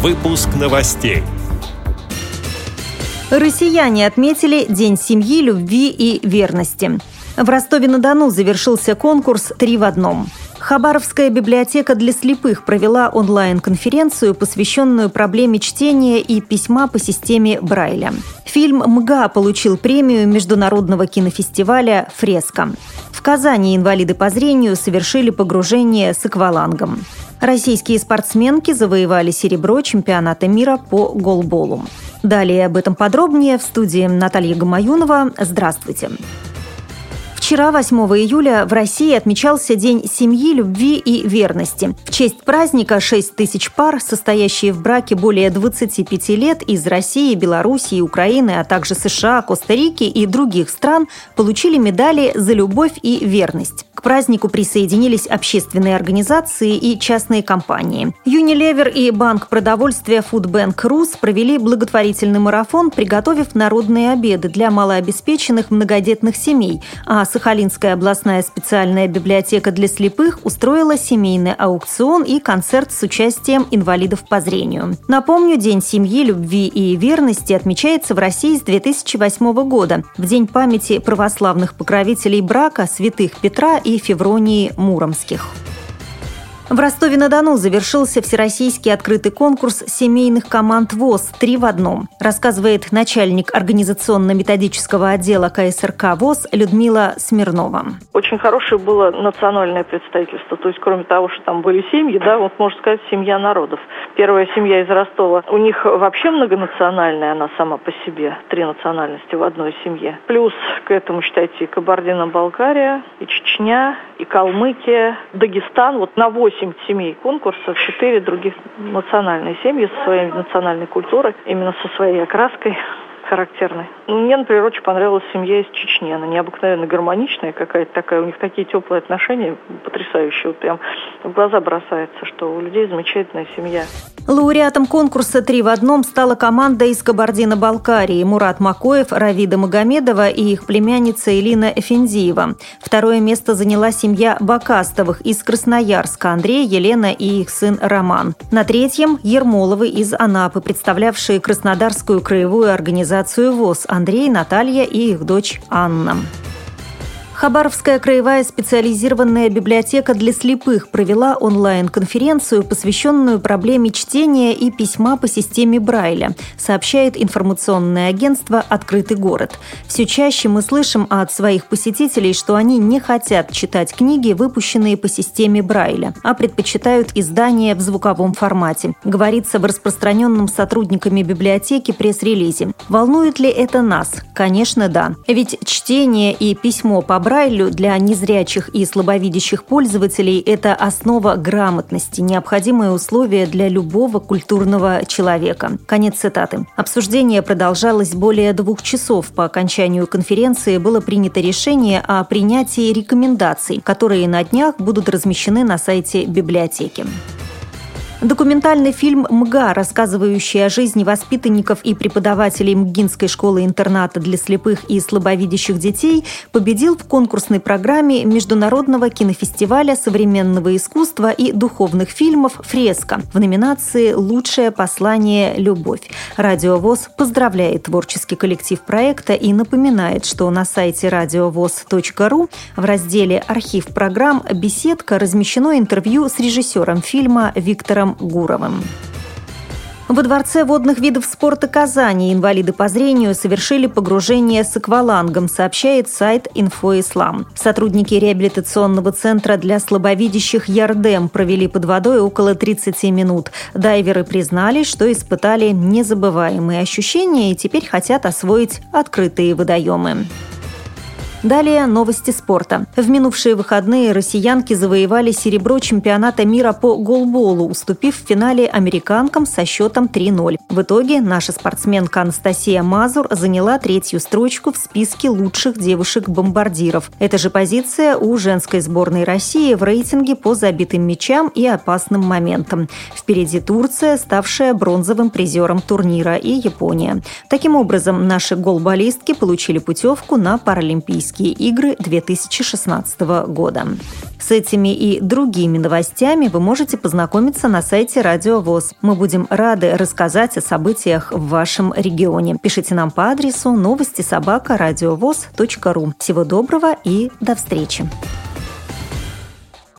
Выпуск новостей. Россияне отметили День семьи, любви и верности. В Ростове-на-Дону завершился конкурс «Три в одном». Хабаровская библиотека для слепых провела онлайн-конференцию, посвященную проблеме чтения и письма по системе Брайля. Фильм «МГА» получил премию Международного кинофестиваля «Фреска». В Казани инвалиды по зрению совершили погружение с аквалангом. Российские спортсменки завоевали серебро чемпионата мира по голболу. Далее об этом подробнее в студии Наталья Гамаюнова. Здравствуйте. Вчера, 8 июля, в России отмечался День семьи, любви и верности. В честь праздника 6 тысяч пар, состоящие в браке более 25 лет из России, Белоруссии, Украины, а также США, Коста-Рики и других стран, получили медали за любовь и верность. К празднику присоединились общественные организации и частные компании. Unilever и Банк продовольствия Foodbank Рус провели благотворительный марафон, приготовив народные обеды для малообеспеченных многодетных семей, а Сахалинская областная специальная библиотека для слепых устроила семейный аукцион и концерт с участием инвалидов по зрению. Напомню, День семьи, любви и верности отмечается в России с 2008 года, в День памяти православных покровителей брака святых Петра и Февронии Муромских. В Ростове-на-Дону завершился всероссийский открытый конкурс семейных команд ВОЗ «Три в одном», рассказывает начальник организационно-методического отдела КСРК ВОЗ Людмила Смирнова. Очень хорошее было национальное представительство. То есть, кроме того, что там были семьи, да, вот можно сказать, семья народов. Первая семья из Ростова, у них вообще многонациональная она сама по себе. Три национальности в одной семье. Плюс к этому, считайте, и Кабардино-Балкария, и Чечня, и Калмыкия, Дагестан. Вот на 8 8 семей конкурса, 4 других национальные семьи со своей национальной культурой, именно со своей окраской характерной. Ну, мне, например, очень понравилась семья из Чечни. Она необыкновенно гармоничная какая-то такая. У них такие теплые отношения потрясающие. Вот прям в глаза бросается, что у людей замечательная семья. Лауреатом конкурса «Три в одном» стала команда из Кабардино-Балкарии Мурат Макоев, Равида Магомедова и их племянница Элина Эфендиева. Второе место заняла семья Бакастовых из Красноярска Андрей, Елена и их сын Роман. На третьем – Ермоловы из Анапы, представлявшие Краснодарскую краевую организацию ВОЗ Андрей, Наталья и их дочь Анна. Хабаровская краевая специализированная библиотека для слепых провела онлайн-конференцию, посвященную проблеме чтения и письма по системе Брайля, сообщает информационное агентство «Открытый город». Все чаще мы слышим от своих посетителей, что они не хотят читать книги, выпущенные по системе Брайля, а предпочитают издания в звуковом формате, говорится в распространенном сотрудниками библиотеки пресс-релизе. Волнует ли это нас? Конечно, да. Ведь чтение и письмо по Брайлю для незрячих и слабовидящих пользователей – это основа грамотности, необходимое условие для любого культурного человека. Конец цитаты. Обсуждение продолжалось более двух часов. По окончанию конференции было принято решение о принятии рекомендаций, которые на днях будут размещены на сайте библиотеки. Документальный фильм «МГА», рассказывающий о жизни воспитанников и преподавателей МГИНской школы-интерната для слепых и слабовидящих детей, победил в конкурсной программе Международного кинофестиваля современного искусства и духовных фильмов «Фреска» в номинации «Лучшее послание. Любовь». Радиовоз поздравляет творческий коллектив проекта и напоминает, что на сайте радиовоз.ру в разделе «Архив программ» «Беседка» размещено интервью с режиссером фильма Виктором Виктором Гуровым. Во Дворце водных видов спорта Казани инвалиды по зрению совершили погружение с аквалангом, сообщает сайт «Инфоислам». Сотрудники реабилитационного центра для слабовидящих «Ярдем» провели под водой около 30 минут. Дайверы признали, что испытали незабываемые ощущения и теперь хотят освоить открытые водоемы. Далее новости спорта. В минувшие выходные россиянки завоевали серебро чемпионата мира по голболу, уступив в финале американкам со счетом 3-0. В итоге наша спортсменка Анастасия Мазур заняла третью строчку в списке лучших девушек-бомбардиров. Эта же позиция у женской сборной России в рейтинге по забитым мячам и опасным моментам. Впереди Турция, ставшая бронзовым призером турнира, и Япония. Таким образом, наши голболистки получили путевку на Паралимпийские Олимпийские игры 2016 года. С этими и другими новостями вы можете познакомиться на сайте Радио ВОЗ. Мы будем рады рассказать о событиях в вашем регионе. Пишите нам по адресу новости собака ру. Всего доброго и до встречи!